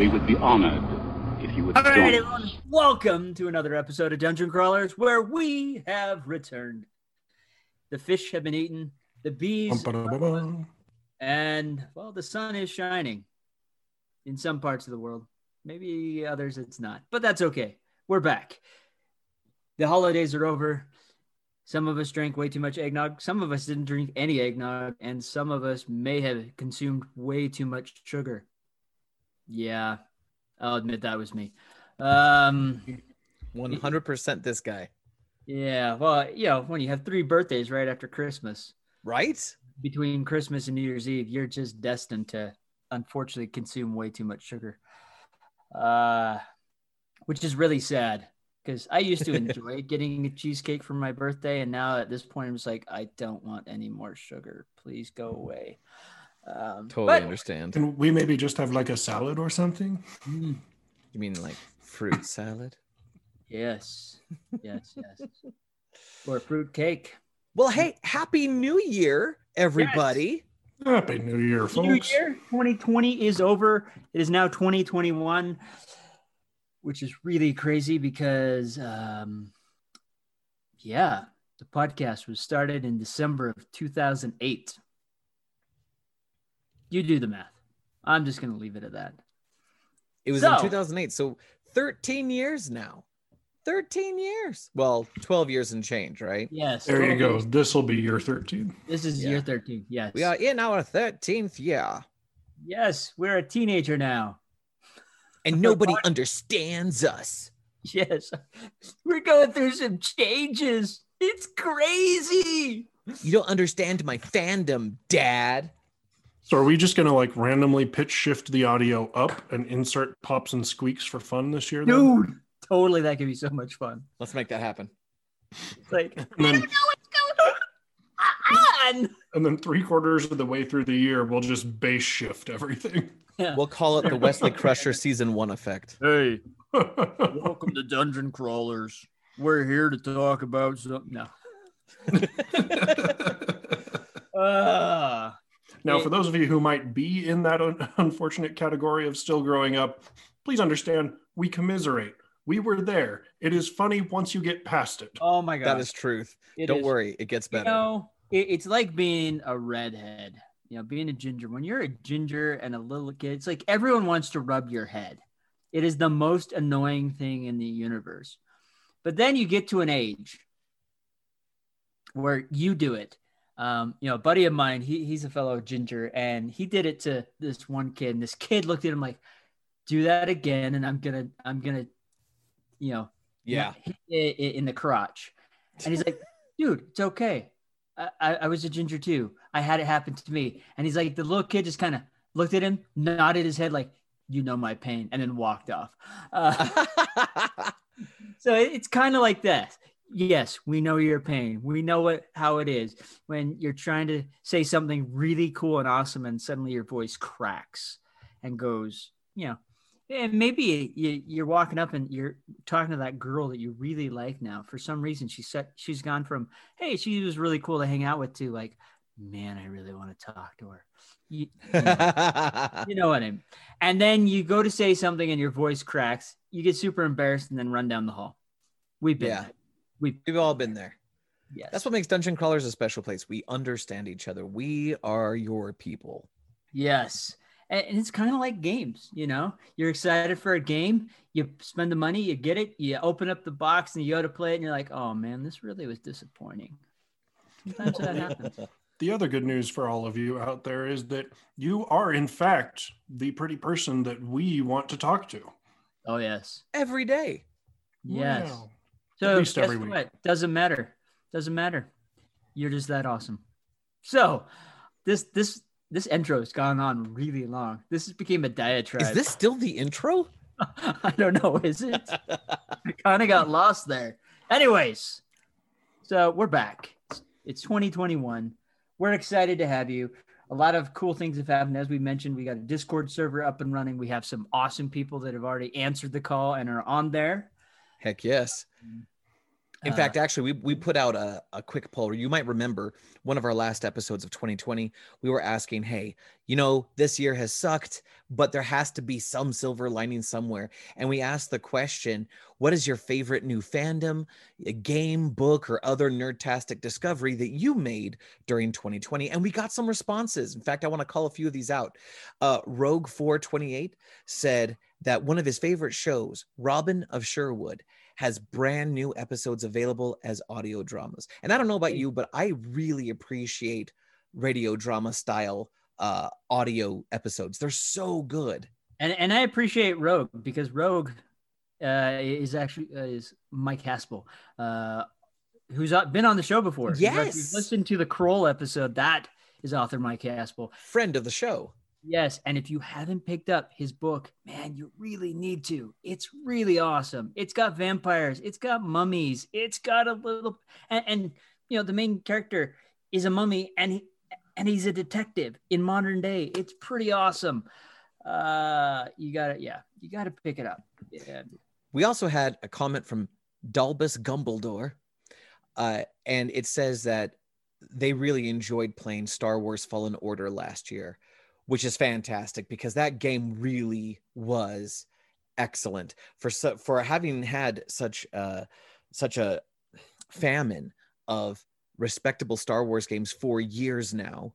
We would be honored if you would All right, join. everyone. Welcome to another episode of Dungeon Crawlers, where we have returned. The fish have been eaten, the bees, and well, the sun is shining in some parts of the world. Maybe others it's not, but that's okay. We're back. The holidays are over. Some of us drank way too much eggnog. Some of us didn't drink any eggnog, and some of us may have consumed way too much sugar. Yeah, I'll admit that was me. Um, 100% this guy. yeah, well, you know, when you have three birthdays right after Christmas, Right? between Christmas and New Year's Eve, you're just destined to unfortunately consume way too much sugar. Uh, which is really sad because I used to enjoy getting a cheesecake for my birthday, and now at this point, I'm just like, I don't want any more sugar. Please go away. Um, Totally but- understand. Can we maybe just have like a salad or something? Mm, You mean like fruit salad? yes, yes, yes. Or fruit cake. Well, hey, happy new year, everybody. Happy New Year, folks. New year 2020 is over. It is now 2021, which is really crazy because, um, yeah, the podcast was started in December of 2008. You do the math. I'm just going to leave it at that. It was So- in 2008. So 13 years now. 13 years. Well, 12 years and change, right? Yes. There you go. This will be year 13. This is Yeah. year 13. Yes. We are in our 13th year, Yes, we're a teenager now. and nobody understands us. Yes. We're going through some changes. It's crazy. You don't understand my fandom, Dad. So are we just gonna like randomly pitch shift the audio up and insert pops and squeaks for fun this year? then? Dude, totally. That could be so much fun. Let's make that happen. It's like, And then, on. and then three quarters of the way through the year, we'll just base shift everything. Yeah. We'll call it the Wesley Crusher season one effect. Hey, welcome to Dungeon Crawlers. We're here to talk about something. No. Uh, now, for those of you who might be in that un- unfortunate category of still growing up, please understand we commiserate. We were there. It is funny once you get past it. oh my God. That is truth. It Don't is- worry, it gets You better. know, it, it's like being a redhead, you know, being a ginger. When you're a ginger and a little kid, it's like everyone wants to rub your head. It is the most annoying thing in the universe. But then you get to an age where you do it. Um, you know, a buddy of mine, he, he's a fellow ginger, and he did it to this one kid, and this kid looked at him like, "Do that again, and I'm gonna, I'm gonna, you know, yeah. hit it in the crotch. And he's like, dude, it's okay. I, I, was a ginger too. I had it happen to me. And he's like, the little kid just kind of looked at him, nodded his head like, you know my pain, and then walked off. Uh, so it- it's kind of like this. Yes, we know your pain. We know what how it is when you're trying to say something really cool and awesome, and suddenly your voice cracks and goes, you know, and maybe you, you're walking up and you're talking to that girl that you really like now. For some reason, she said she's gone from hey, she was really cool to hang out with to like, man, I really want to talk to her. You, you know, you know what I mean? And then you go to say something and your voice cracks. You get super embarrassed and then run down the hall. We've been Yeah. there. We've We've all been there. yes. That's what makes Dungeon Crawlers a special place. We understand each other. We are your people. Yes. And and it's kind of like games, you know. You're excited for a game, you spend the money, you get it, you open up the box and you go to play it, and you're like, oh man, this really was disappointing. Sometimes that happens. The other good news for all of you out there is that you are, in fact, the pretty person that we want to talk to. Oh yes. Every day. Yes. Wow. So least guess every week. what? Doesn't matter. Doesn't matter. You're just that awesome. So this this this intro has gone on really long. This has became a diatribe. Is this still the intro? I don't know. Is it? I kind of got lost there. Anyways, so we're back. It's 2021. We're excited to have you. A lot of cool things have happened. As we mentioned, we got a Discord server up and running. We have some awesome people that have already answered the call and are on there. Heck yes. Um, In Uh, fact, actually, we, we put out a, a quick poll. You might remember one of our last episodes of 2020. We were asking, hey, you know, this year has sucked, but there has to be some silver lining somewhere. And we asked the question, what is your favorite new fandom, a game, book, or other nerdtastic discovery that you made during 2020? And we got some responses. In fact, I want to call a few of these out. Uh, Rogue428 said that one of his favorite shows, Robin of Sherwood, has brand new episodes available as audio dramas. And I don't know about you, but I really appreciate radio drama style uh, audio episodes. They're so good. and and I appreciate Rogue because Rogue uh, is actually uh, is Mike Haspel, uh, who's uh, been on the show before. If Yes. you've listened to the Kroll episode. That is author Mike Haspel. Friend of the show. Yes, and if you haven't picked up his book, man, you really need to. It's really awesome. It's got vampires, it's got mummies, it's got a little, and, and you know the main character is a mummy, and he, and he's a detective in modern day. It's pretty awesome. Uh, you got to yeah, you got to pick it up. Yeah. We also had a comment from Dalbus Gumbledore, uh, and it says that they really enjoyed playing Star Wars Fallen Order last year, which is fantastic because that game really was excellent for su- for having had such a such a famine of respectable Star Wars games for years now.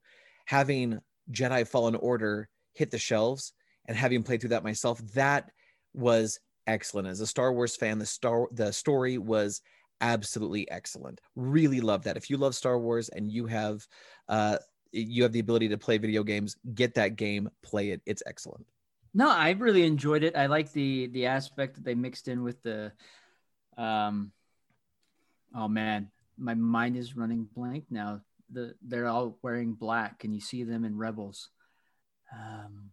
Having Jedi Fallen Order hit the shelves and having played through that myself, that was excellent. As a Star Wars fan, the star the story was absolutely excellent. Really love that. If you love Star Wars and you have uh you have the ability to play video games, get that game, play it. It's excellent. No, I really enjoyed it. I like the the aspect that they mixed in with the um oh man, my mind is running blank now. The they're all wearing black and you see them in Rebels. Um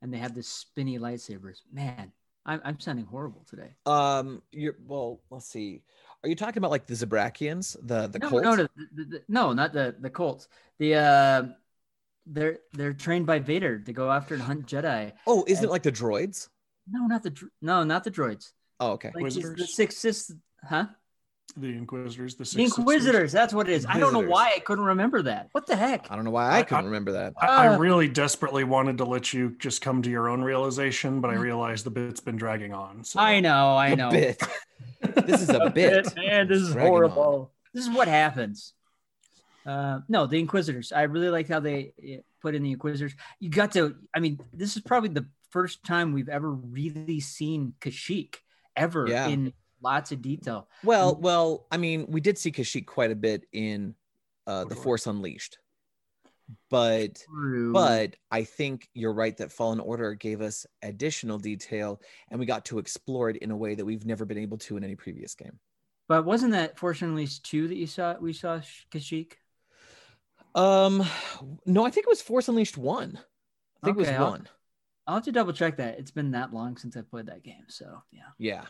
and they have this spinny lightsabers. Man, I'm I'm sounding horrible today. Um you're well, let's see. Are you talking about like the Zabrakians, the the no, Colts? no, no, the, the, the- no, not the the Colts. The uh they're they're trained by Vader to go after and hunt Jedi. Oh, isn't it like the droids? No, not the no, not the droids. Oh, okay. Like the Inquisitors? six sis, huh? The Inquisitors, the, The Sith Inquisitors. That's what it is. I don't know why I couldn't remember that. What the heck? I don't know why I I- couldn't I- remember that. I, I Uh. really desperately wanted to let you just come to your own realization, but I Mm. realized the bit's been dragging on. So. I know, I know. bit. This is a bit. Man, this is Dragging horrible. This is what happens. Uh, no, the Inquisitors. I really liked how they eh, put in the Inquisitors. You got to. I mean, this is probably the first time we've ever really seen Kashyyyk ever Yeah. in lots of detail. Well, well, I mean, we did see Kashyyyk quite a bit in uh, The Force Unleashed, but True. but I think you're right that Fallen Order gave us additional detail, and we got to explore it in a way that we've never been able to in any previous game. but wasn't that Force Unleashed two that you saw? We saw Kashyyyk. Um, no, I think it was Force Unleashed one. I think Okay, it was I'll- one. I'll have to double check that. It's been that long since I played that game. So yeah. Yeah,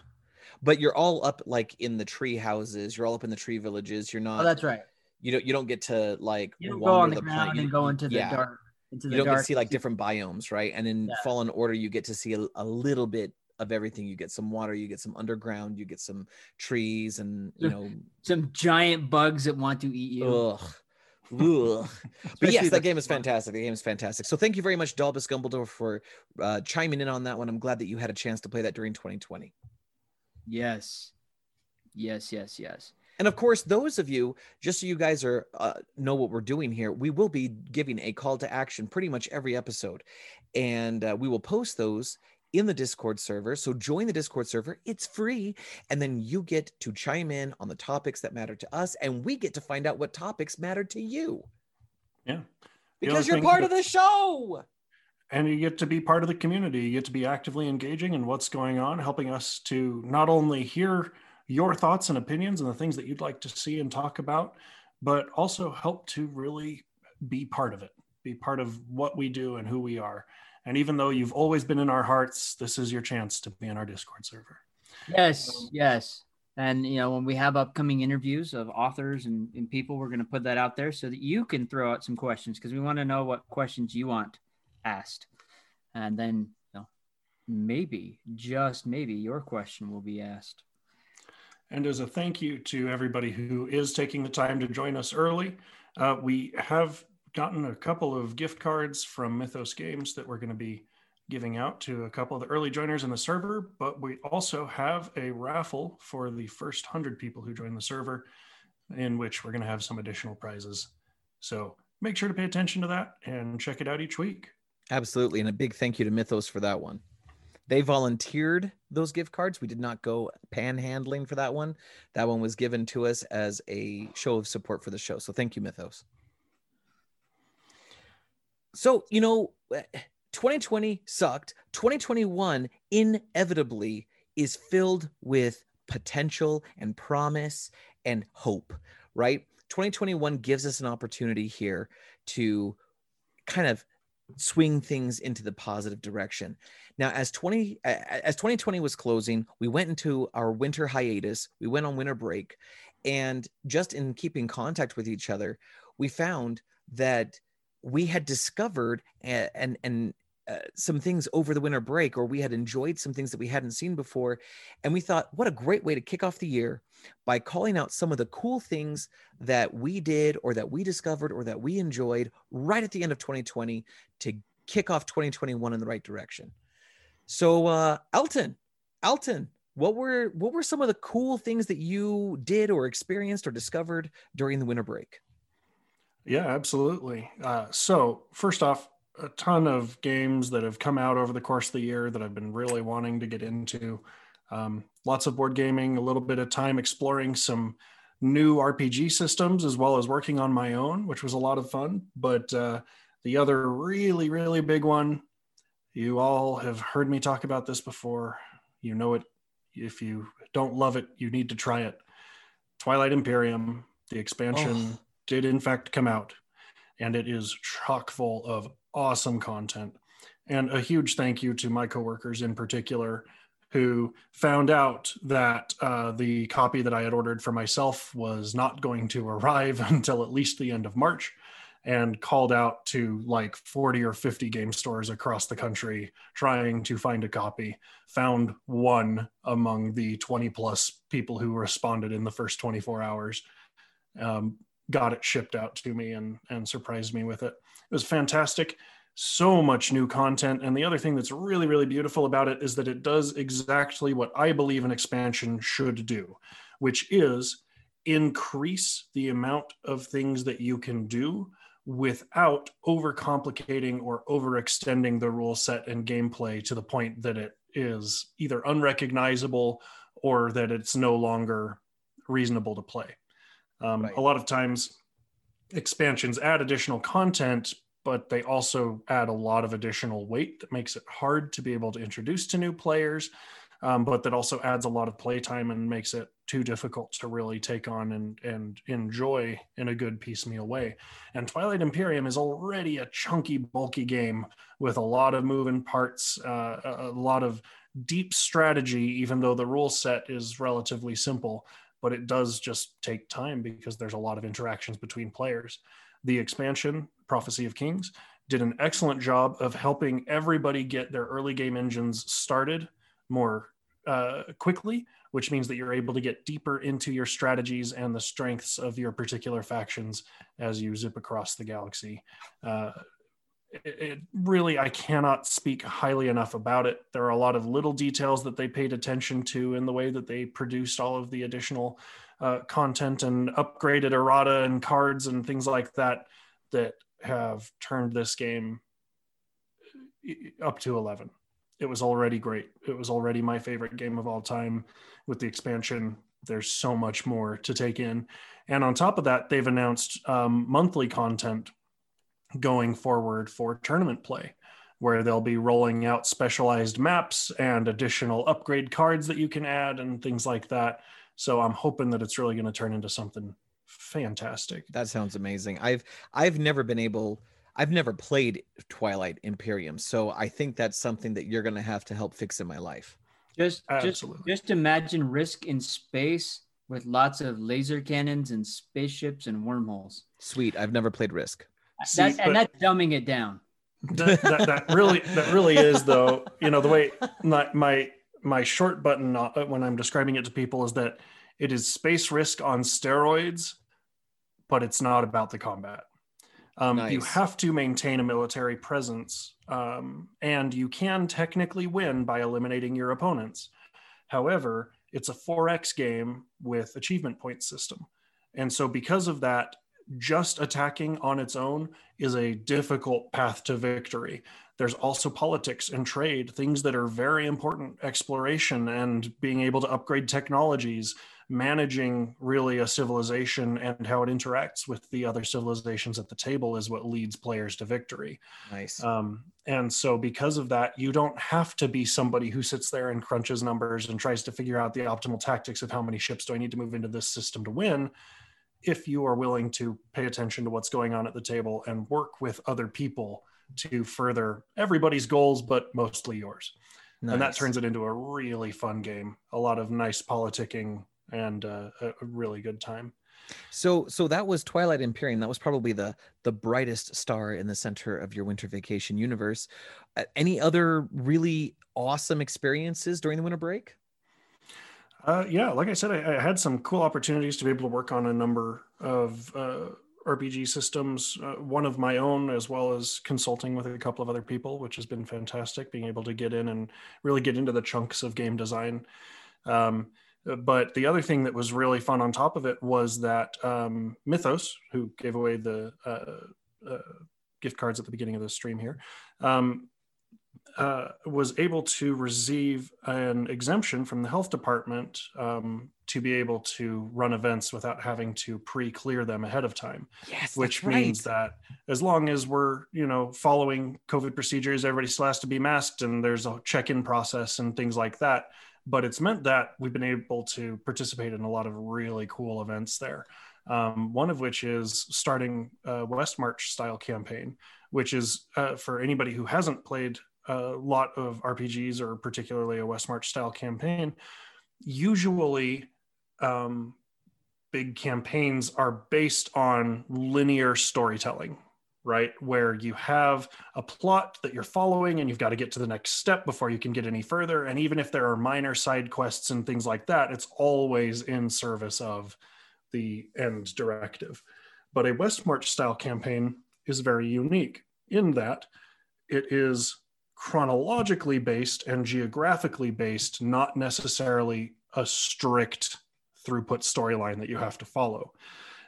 but you're all up like in the tree houses. You're all up in the tree villages. You're not. Oh, that's right. you don't. You don't get to like You go on the, planet. ground You- and go into the yeah. dark. Into the you don't get to see like different biomes, right? And in Yeah. Fallen Order, you get to see a, a little bit of everything. You get some water, you get some underground, you get some trees, and you know, some giant bugs that want to eat you. ugh. Ugh. but yes, that game is fantastic. The game is fantastic. So thank you very much, Dalbus Gumbledore, for uh, chiming in on that one. I'm glad that you had a chance to play that during 2020. Yes. Yes, yes, yes. And of course, those of you, just so you guys are uh, know what we're doing here, we will be giving a call to action pretty much every episode, and uh, we will post those in the Discord server. So join the Discord server; it's free, and then you get to chime in on the topics that matter to us, and we get to find out what topics matter to you Yeah. Because you're thing part of the show. And you get to be part of the community. You get to be actively engaging in what's going on, helping us to not only hear your thoughts and opinions and the things that you'd like to see and talk about, but also help to really be part of it, be part of what we do and who we are. And even though you've always been in our hearts, this is your chance to be in our Discord server. Yes, um, yes. And you know, when we have upcoming interviews of authors and, and people, we're going to put that out there so that you can throw out some questions because we want to know what questions you want asked. And then you know, maybe, just maybe, your question will be asked. And as a thank you to everybody who is taking the time to join us early, uh, we have gotten a couple of gift cards from Mythos Games that we're going to be giving out to a couple of the early joiners in the server. But we also have a raffle for the first 100 people who join the server, in which we're going to have some additional prizes. So make sure to pay attention to that and check it out each week. Absolutely. And a big thank you to Mythos for that one. They volunteered those gift cards. We did not go panhandling for that one. That one was given to us as a show of support for the show. So thank you, Mythos. So, you know, eh, 2020 sucked. 2021 inevitably is filled with potential and promise and hope, right? 2021 gives us an opportunity here to kind of swing things into the positive direction. Now, as 20 as 2020 was closing, we went into our winter hiatus. We went on winter break, and just in keeping contact with each other, we found that we had discovered and and, uh, some things over the winter break, or we had enjoyed some things that we hadn't seen before. And we thought, what a great way to kick off the year by calling out some of the cool things that we did, or that we discovered, or that we enjoyed right at the end of 2020 to kick off 2021 in the right direction. So, uh, elton Alton, what were what were some of the cool things that you did or experienced or discovered during the winter break? Yeah, absolutely. Uh, so, first off, a ton of games that have come out over the course of the year that I've been really wanting to get into. Um, lots of board gaming, a little bit of time exploring some new RPG systems, as well as working on my own, which was a lot of fun. But uh, the other really, really big one, you all have heard me talk about this before. You know it. If you don't love it, you need to try it. Twilight Imperium, the expansion, oh. did in fact come out, and it is chock full of awesome content. And a huge thank you to my coworkers in particular who found out that uh, the copy that I had ordered for myself was not going to arrive until at least the end of March and called out to like 40 or 50 game stores across the country trying to find a copy. Found one among the 20 plus people who responded in the first 24 hours. Um, got it shipped out to me and, and surprised me with it. It was fantastic. So much new content. And the other thing that's really, really beautiful about it is that it does exactly what I believe an expansion should do, which is increase the amount of things that you can do without overcomplicating or overextending the rule set and gameplay to the point that it is either unrecognizable or that it's no longer reasonable to play. Um, right. A lot of times, expansions add additional content, but they also add a lot of additional weight that makes it hard to be able to introduce to new players. Um, but that also adds a lot of playtime and makes it too difficult to really take on and, and enjoy in a good piecemeal way. And Twilight Imperium is already a chunky, bulky game with a lot of moving parts, uh, a lot of deep strategy, even though the rule set is relatively simple but it does just take time because there's a lot of interactions between players. The expansion, Prophecy of Kings, did an excellent job of helping everybody get their early game engines started more uh, quickly, which means that you're able to get deeper into your strategies and the strengths of your particular factions as you zip across the galaxy. Uh, it, it really i cannot speak highly enough about it. There are a lot of little details that they paid attention to in the way that they produced all of the additional uh, content and upgraded errata and cards and things like that that have turned this game up to 11 it was already great. It was already my favorite game of all time with the expansion. There's so much more to take in. And on top of that they've announced um, monthly content going forward for tournament play, where they'll be rolling out specialized maps and additional upgrade cards that you can add and things like that. So I'm hoping that it's really going to turn into something fantastic. That sounds amazing. I've I've never been able I've never played Twilight Imperium, so I think that's something that you're going to have to help fix in my life. Just Absolutely. just just imagine Risk in space with lots of laser cannons and spaceships and wormholes. Sweet. I've never played Risk. See, that, and that's dumbing it down. That, that, that, really that really is though. You know the way my my my short button uh, when I'm describing it to people is that It is space risk on steroids, but it's not about the combat. Um, You have to maintain a military presence, um, and you can technically win by eliminating your opponents. However, it's a 4x game with achievement point system. And so, because of that, just attacking on its own is a difficult path to victory. There's also politics and trade, things that are very important exploration and being able to upgrade technologies, managing really a civilization and how it interacts with the other civilizations at the table is what leads players to victory. Nice. Um, and so, because of that, you don't have to be somebody who sits there and crunches numbers and tries to figure out the optimal tactics of how many ships do I need to move into this system to win. If you are willing to pay attention to what's going on at the table and work with other people to further everybody's goals, but mostly yours. And that turns it into a really fun game. A lot of nice politicking and uh, a a really good time. So so that was Twilight Imperium. That was probably the the brightest star in the center of your winter vacation universe. Uh, any other really awesome experiences during the winter break? Uh, yeah, like I said, I, I had some cool opportunities to be able to work on a number of uh, RPG systems, uh, one of my own, as well as consulting with a couple of other people, which has been fantastic. Being able to get in and really get into the chunks of game design. Um, but the other thing that was really fun on top of it was that um, Mythos, who gave away the uh, uh, gift cards at the beginning of the stream here, um, uh, was able to receive an exemption from the health department um, to be able to run events without having to pre-clear them ahead of time. Yes, which means that as long as we're you know following covid procedures everybody still has to be masked and there's a check-in process and things like that. But it's meant that we've been able to participate in a lot of really cool events there. Um, one of which is starting a west march style campaign which is uh, for anybody who hasn't played a lot of rpgs or particularly a west march style campaign usually um, big campaigns are based on linear storytelling, right? Where you have a plot that you're following and you've got to get to the next step before you can get any further. And even if there are minor side quests and things like that, it's always in service of the end directive. But a West March style campaign is very unique in that it is chronologically based and geographically based, not necessarily a strict throughput storyline that you have to follow.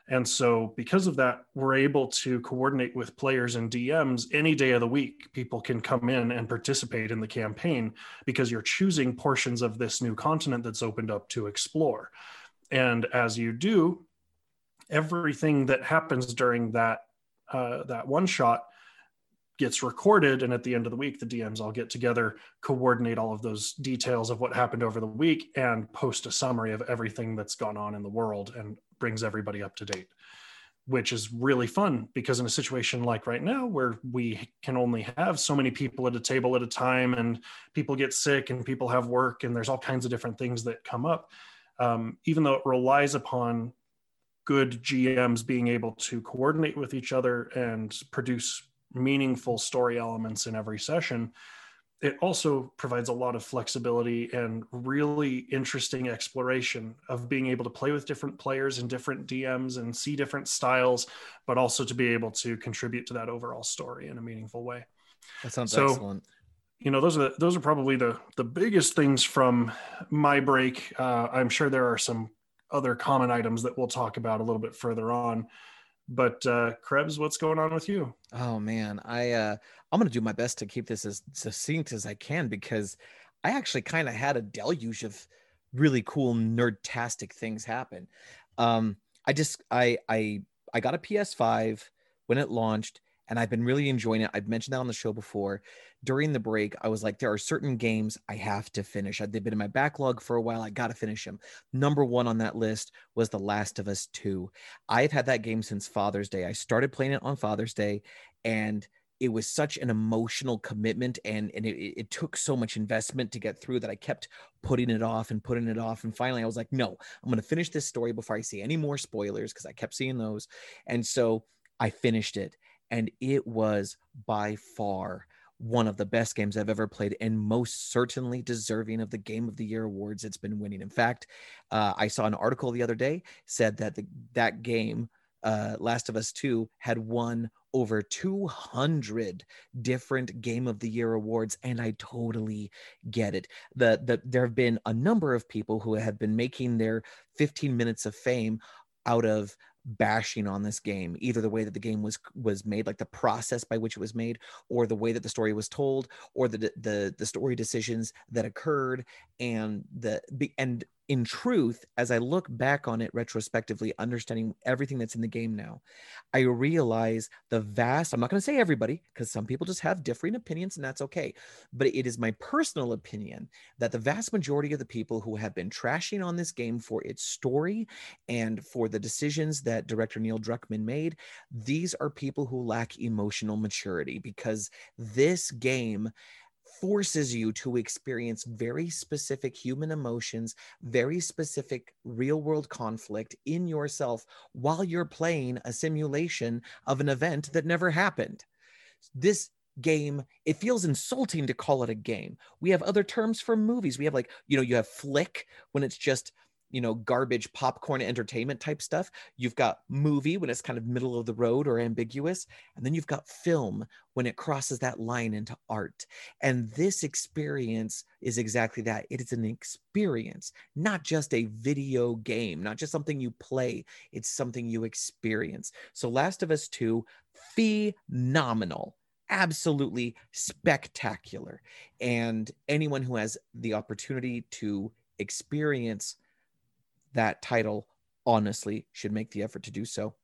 And so, because of that, we're able to coordinate with players and DMs any day of the week. People can come in and participate in the campaign because you're choosing portions of this new continent that's opened up to explore. And as you do, everything that happens during that uh, that one shot gets recorded and at the end of the week the dms all get together coordinate all of those details of what happened over the week and post a summary of everything that's gone on in the world and brings everybody up to date which is really fun because in a situation like right now where we can only have so many people at a table at a time and people get sick and people have work and there's all kinds of different things that come up um, even though it relies upon good gms being able to coordinate with each other and produce meaningful story elements in every session it also provides a lot of flexibility and really interesting exploration of being able to play with different players and different DMs and see different styles, but also to be able to contribute to that overall story in a meaningful way. That sounds So- excellent. You know, those are the, those are probably the the biggest things from my break. Uh, I'm sure there are some other common items that we'll talk about a little bit further on. But uh, Krebs, what's going on with you? Oh man, I uh I'm gonna do my best to keep this as succinct as I can because I actually kind of had a deluge of really cool nerdtastic things happen. Um I just I I I got a PS5 when it launched and I've been really enjoying it. I've mentioned that on the show before. During the break, I was like, there are certain games I have to finish. They've been in my backlog for a while. I got to finish them. Number one on that list was The Last of Us 2. I've had that game since Father's Day. I started playing it on Father's Day, and it was such an emotional commitment and, and it, it took so much investment to get through that I kept putting it off and putting it off. And finally, I was like, no, I'm going to finish this story before I see any more spoilers because I kept seeing those. And so I finished it, and it was by far one of the best games I've ever played, and most certainly deserving of the Game of the Year awards it's been winning. In fact, uh, I saw an article the other day said that the, that game, uh, Last of Us Two, had won over 200 different Game of the Year awards, and I totally get it. The, the there have been a number of people who have been making their 15 minutes of fame out of bashing on this game either the way that the game was was made like the process by which it was made or the way that the story was told or the the the story decisions that occurred and the and in truth, as I look back on it retrospectively, understanding everything that's in the game now, I realize the vast, I'm not going to say everybody, because some people just have differing opinions and that's okay. But it is my personal opinion that the vast majority of the people who have been trashing on this game for its story and for the decisions that director Neil Druckmann made, these are people who lack emotional maturity because this game forces you to experience very specific human emotions, very specific real world conflict in yourself while you're playing a simulation of an event that never happened. This game it feels insulting to call it a game we have other terms for movies we have like you know you have flick when it's just you know garbage popcorn entertainment type stuff. You've got movie when it's kind of middle of the road or ambiguous and then you've got film when it crosses that line into art. And this experience is exactly that. It is an experience not just a video game not just something you play. It's something you experience. So last of us 2 phenomenal absolutely spectacular. And anyone who has the opportunity to experience that title honestly should make the effort to do so.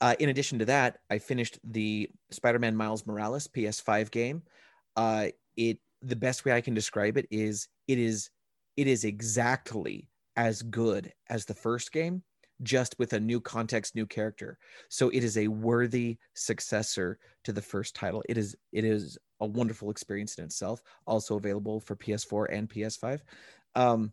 Uh, in addition to that, I finished the Spider-Man Miles Morales PS5 game. Uh, it the best way I can describe it is it is it is exactly as good as the first game, just with a new context, new character. So it is a worthy successor to the first title. It is it is a wonderful experience in itself. Also available for PS4 and PS5. Um,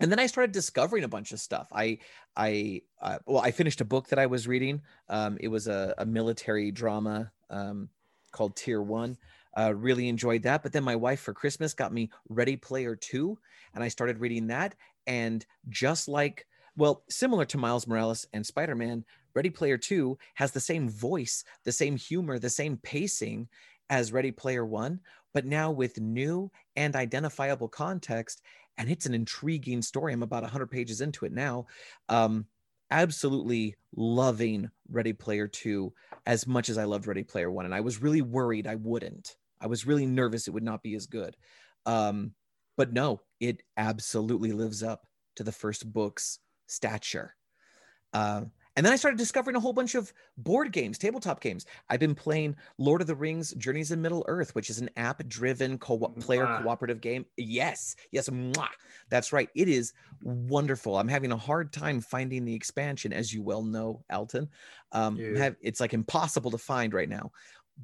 and then I started discovering a bunch of stuff. I, I, uh, well, I finished a book that I was reading. Um, it was a, a military drama um, called Tier One. Uh, really enjoyed that. But then my wife for Christmas got me Ready Player Two, and I started reading that. And just like, well, similar to Miles Morales and Spider Man, Ready Player Two has the same voice, the same humor, the same pacing as Ready Player One, but now with new and identifiable context and it's an intriguing story. I'm about 100 pages into it now. Um, absolutely loving Ready Player 2 as much as I loved Ready Player 1. And I was really worried I wouldn't. I was really nervous it would not be as good. Um, but no, it absolutely lives up to the first book's stature. Uh, and then I started discovering a whole bunch of board games, tabletop games. I've been playing Lord of the Rings Journeys in Middle Earth, which is an app driven co- player cooperative game. Yes, yes, mwah. that's right. It is wonderful. I'm having a hard time finding the expansion, as you well know, Alton. Um, have, it's like impossible to find right now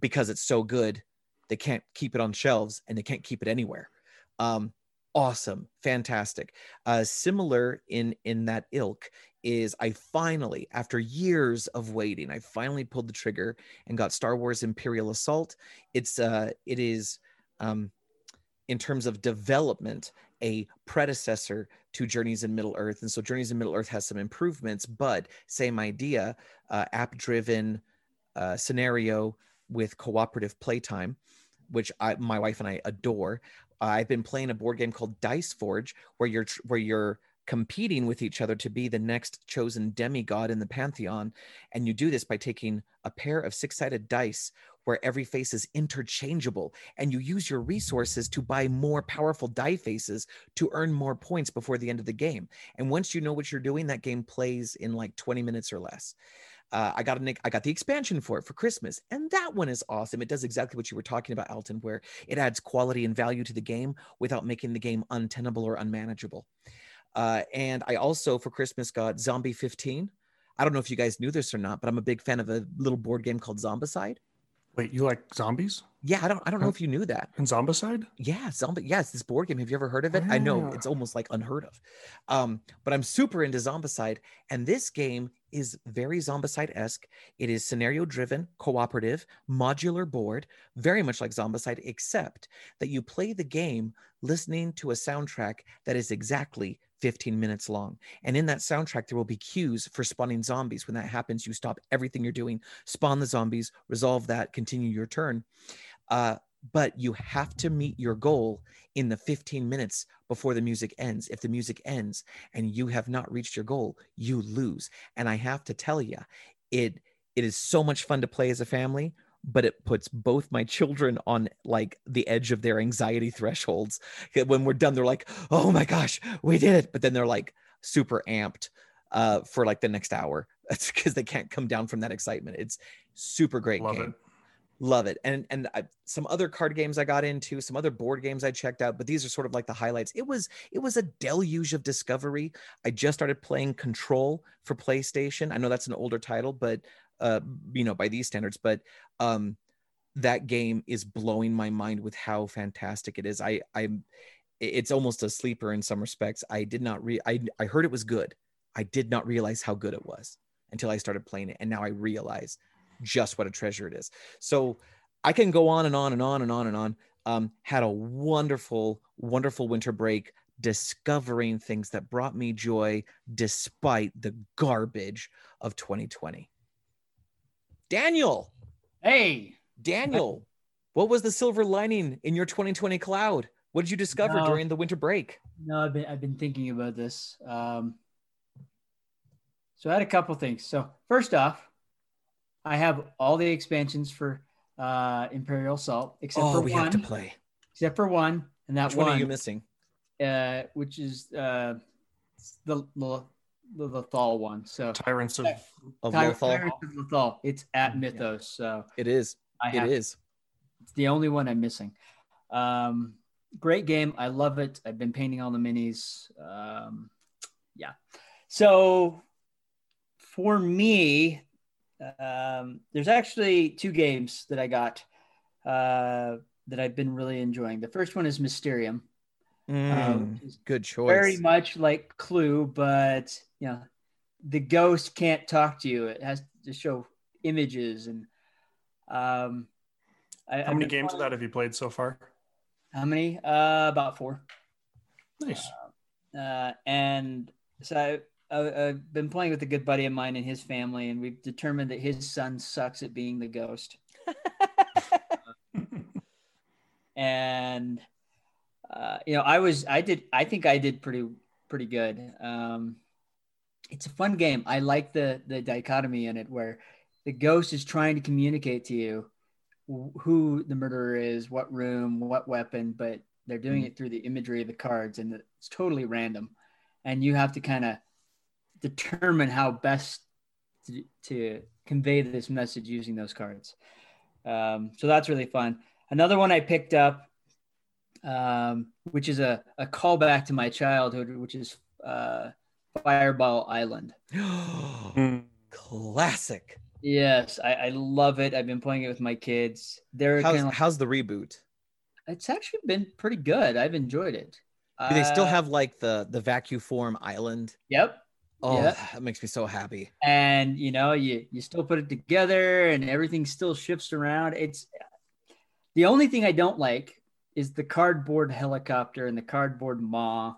because it's so good. They can't keep it on shelves and they can't keep it anywhere. Um, awesome fantastic uh, similar in in that ilk is I finally, after years of waiting, I finally pulled the trigger and got Star Wars Imperial Assault. It's uh, it is um, in terms of development a predecessor to Journeys in Middle Earth, and so Journeys in Middle Earth has some improvements, but same idea, uh, app-driven uh, scenario with cooperative playtime, which I, my wife and I adore. I've been playing a board game called Dice Forge, where you're where you're competing with each other to be the next chosen demigod in the pantheon. And you do this by taking a pair of six sided dice where every face is interchangeable. And you use your resources to buy more powerful die faces to earn more points before the end of the game. And once you know what you're doing, that game plays in like 20 minutes or less. Uh, I got an, I got the expansion for it for Christmas, and that one is awesome. It does exactly what you were talking about, Alton, where it adds quality and value to the game without making the game untenable or unmanageable. Uh, and I also for Christmas got Zombie 15. I don't know if you guys knew this or not, but I'm a big fan of a little board game called Zombicide. Wait, you like zombies Yeah, I don't I don't know if you knew that. and Zombicide? Yeah, zombie. Yeah, it's this board game. Have you ever heard of it? I know it's almost like unheard of. Um, but I'm super into Zombicide, and this game is very Zombicide esque. It is scenario driven, cooperative, modular board, very much like Zombicide, except that you play the game listening to a soundtrack that is exactly 15 minutes long. And in that soundtrack, there will be cues for spawning zombies. When that happens, you stop everything you're doing, spawn the zombies, resolve that, continue your turn. Uh, but you have to meet your goal in the 15 minutes before the music ends. If the music ends and you have not reached your goal, you lose. And I have to tell you, it it is so much fun to play as a family, but it puts both my children on like the edge of their anxiety thresholds. When we're done, they're like, "Oh my gosh, we did it!" But then they're like super amped uh, for like the next hour. That's because they can't come down from that excitement. It's super great Love game it. love it and and I, some other card games i got into some other board games i checked out but these are sort of like the highlights it was it was a deluge of discovery i just started playing control for playstation i know that's an older title but uh you know by these standards but um that game is blowing my mind with how fantastic it is i i'm it's almost a sleeper in some respects i did not re i i heard it was good i did not realize how good it was until i started playing it and now i realize just what a treasure it is. So I can go on and on and on and on and on. Um, had a wonderful, wonderful winter break discovering things that brought me joy despite the garbage of 2020. Daniel, Hey, Daniel, what was the silver lining in your 2020 cloud? What did you discover No. during the winter break? no, I've been I've been thinking about this. Um, so I had a couple things. So first off, I have all the expansions for uh, Imperial Assault except oh, for we one. have to play. Except for one, and that Which one one, are you missing? uh, which is uh, the the the Lethal one. So Tyrants of Of Ty- Lothal? Tyrants of Lethal. It's at Yeah. Mythos, so It is. I It is. It's the only one I'm missing. Um, great game. I love it. I've been painting all the minis. Um, yeah. So for me, um, there's actually two games that I got uh, that I've been really enjoying. The first one is Mysterium. Mm, which is good choice. very much like Clue, but you know, the ghost can't talk to you. It has to show images and um. I, how many games of that have you played so far? How many? Uh, about four. Nice. Uh, and so I, I, I've been playing with a good buddy of mine and his family, and we've determined that his son sucks at being the ghost. and uh, you know, I was, I did, I think I did pretty, pretty good. Um, it's a fun game. I like the the dichotomy in it, where the ghost is trying to communicate to you who the murderer is, what room, what weapon, but they're doing it through the imagery of the cards, and it's totally random, and you have to kind of determine how best to, to convey this message using those cards. Um, so that's really fun. Another one I picked up, um, which is a, a callback to my childhood, which is uh, Fireball Island. Classic. Yes, I, I love it. I've been playing it with my kids. They're How's, kind of like, how's the reboot? it's actually been pretty good. I've enjoyed it. Do they still Uh, have like the the vacuum form island? Yep. Oh, Yeah. that makes me so happy. and you know you you still put it together and everything still shifts around it's the only thing i don't like is the cardboard helicopter and the cardboard maw.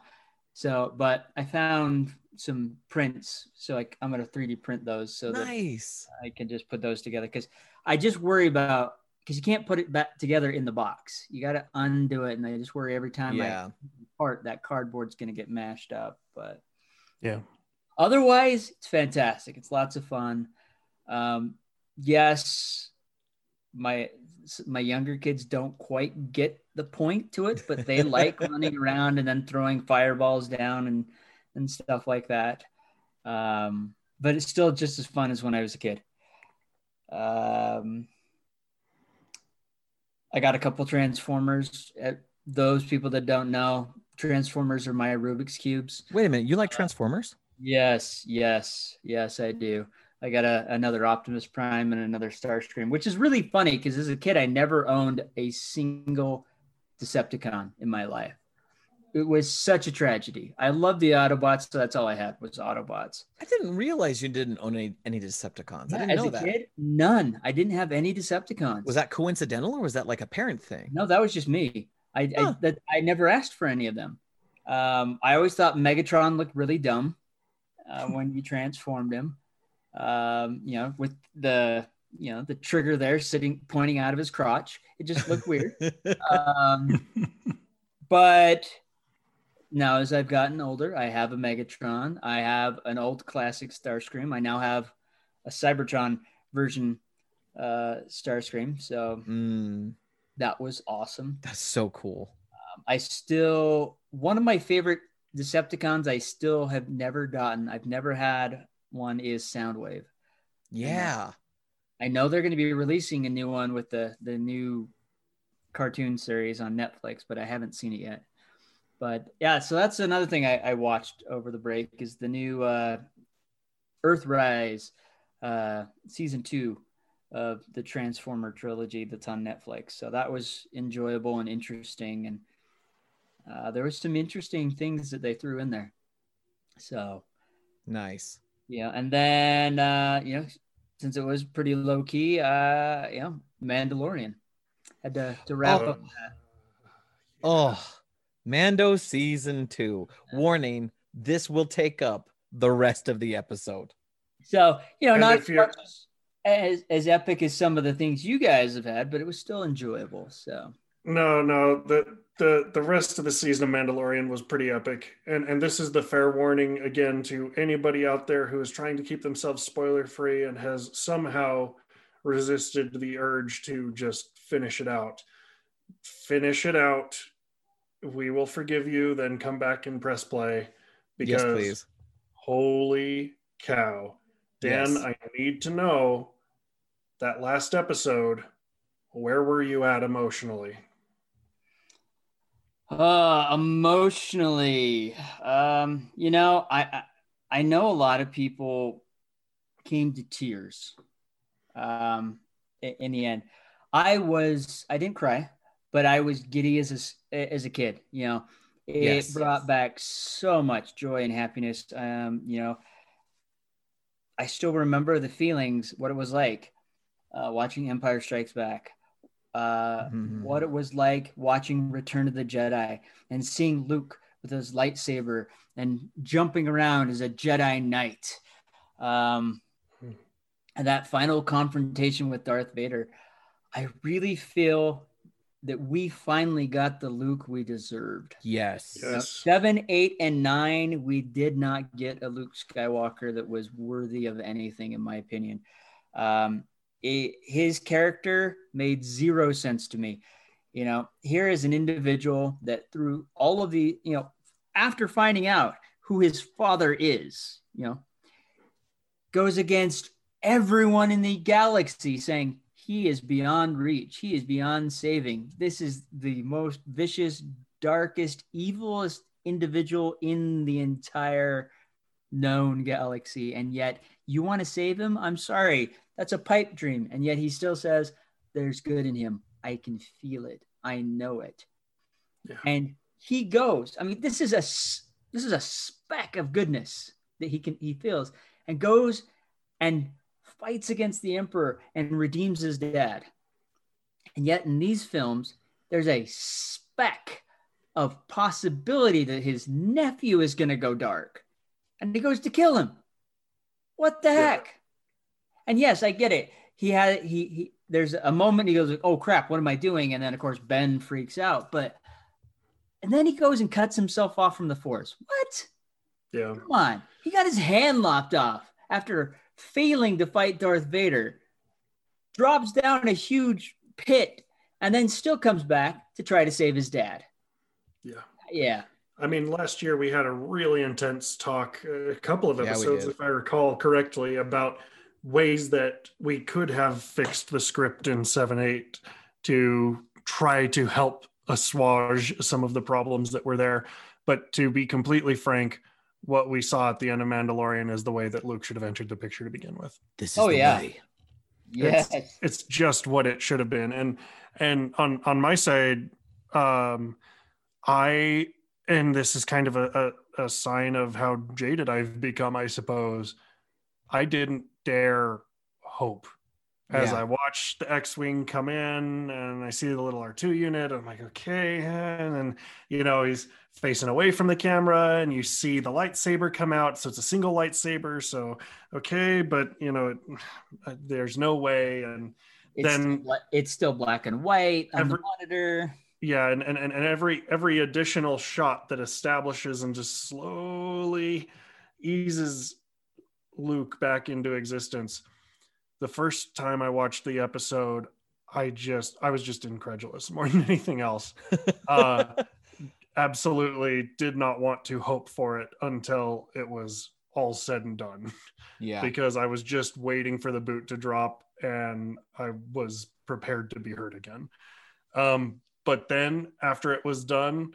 So but i found some prints. So like i'm going to 3d print those so that i can just put those together because i just worry about because you can't put it back together in the box. You got to undo it and i just worry every time Yeah. i part that cardboard's going to get mashed up but Yeah. otherwise it's fantastic. It's lots of fun. Um, yes my my younger kids don't quite get the point to it but they like running around and then throwing fireballs down and and stuff like that um, but it's still just as fun as when i was a kid um, i got a couple transformers Uh, those people that don't know transformers are my rubik's cubes Wait a minute. You like Transformers? Yes, yes, yes, I do. I got a, another Optimus Prime and another Starscream, which is really funny because as a kid, I never owned a single Decepticon in my life. It was such a tragedy. I love the Autobots, so that's all I had was Autobots. I didn't realize you didn't own any, any Decepticons. I didn't As know a that. kid, none. I didn't have any Decepticons. Was that coincidental or was that like a parent thing? No, that was just me. I Huh. I, that, I never asked for any of them. Um, I always thought Megatron looked really dumb uh, when you transformed him. Um, you know, with the you know the trigger there sitting pointing out of his crotch, it just looked weird. um, but now, as I've gotten older, I have a Megatron. I have an old classic Starscream. I now have a Cybertron version uh, Starscream. So Mm, that was awesome. that's so cool. Um, I still one of my favorite Decepticons. I still have never gotten. I've never had one. Is Soundwave. Yeah. I know they're going to be releasing a new one with the the new cartoon series on Netflix, but I haven't seen it yet. But yeah, so that's another thing I, I watched over the break is the new uh, Earthrise uh, season two of the Transformer trilogy that's on Netflix. So that was enjoyable and interesting, and uh, there was some interesting things that they threw in there. So Nice. Yeah, and then uh, you know, since it was pretty low key, uh, you know, Mandalorian had to to wrap Oh. up that. Oh, Mando season two. Warning: This will take up the rest of the episode. So you know, And not you're- much as as epic as some of the things you guys have had, but it was still enjoyable. So No, no, the the the rest of the season of Mandalorian was pretty epic, and and this is the fair warning again to anybody out there who is trying to keep themselves spoiler free and has somehow resisted the urge to just finish it out. Finish it out. We will forgive you. Then come back and press play. Because yes, please. holy cow, Dan, Yes. I need to know that last episode. Where were you at emotionally? Uh, emotionally, um, you know, I, I I know a lot of people came to tears. Um, in the end, I was I didn't cry, but I was giddy as a as a kid. You know, it Yes. brought back so much joy and happiness. Um, you know, I still remember the feelings, what it was like uh, watching Empire Strikes Back. Uh, Mhm. what it was like watching Return of the Jedi and seeing Luke with his lightsaber and jumping around as a Jedi Knight. Um, Hmm. and that final confrontation with Darth Vader, I really feel that we finally got the Luke we deserved. Yes. Yeah. Now, Yes. seven, eight, and nine, we did not get a Luke Skywalker that was worthy of anything, in my opinion. Um, it, his character made zero sense to me. You know, here is an individual that through all of the, you know, after finding out who his father is, you know, goes against everyone in the galaxy saying he is beyond reach. He is beyond saving. This is the most vicious, darkest, evilest individual in the entire known galaxy. And yet you want to save him? I'm sorry. That's a pipe dream. And yet he still says, There's good in him. I can feel it. I know it. Yeah. And he goes. I mean, this is a this is a speck of goodness that he can he feels and goes and fights against the emperor and redeems his dad. And yet in these films, there's a speck of possibility that his nephew is going to go dark and he goes to kill him. What the Yeah. heck? And yes, I get it. He had he he there's a moment he goes like, "Oh crap, what am I doing?" And then of course Ben freaks out, but and then he goes and cuts himself off from the force. What? Yeah. Come on. He got his hand lopped off after failing to fight Darth Vader, drops down a huge pit, and then still comes back to try to save his dad. Yeah. Yeah. I mean, last year we had a really intense talk, a couple of episodes, did. if I recall correctly, about ways that we could have fixed the script in 7 8 to try to help assuage some of the problems that were there. But to be completely frank, what we saw at the end of Mandalorian is the way that Luke should have entered the picture to begin with. This is Oh, the yeah. way. Yes. It's just what it should have been. And and on on my side, um, I and this is kind of a, a, a sign of how jaded I've become, I suppose. I didn't dare hope as Yeah. I watch the X-wing come in and I see the little R2 unit. I'm like, okay, and then you know he's facing away from the camera, and you see the lightsaber come out. So it's a single lightsaber. So okay, but you know, it, uh, there's no way. And It's, Then- still, it's still black and white on Every- the monitor. Yeah, and, and and every every additional shot that establishes and just slowly eases Luke back into existence. The first time I watched the episode, I just I was just incredulous more than anything else. Uh, absolutely did not want to hope for it until it was all said and done yeah. because I was just waiting for the boot to drop and I was prepared to be hurt again. Um, but then after it was done,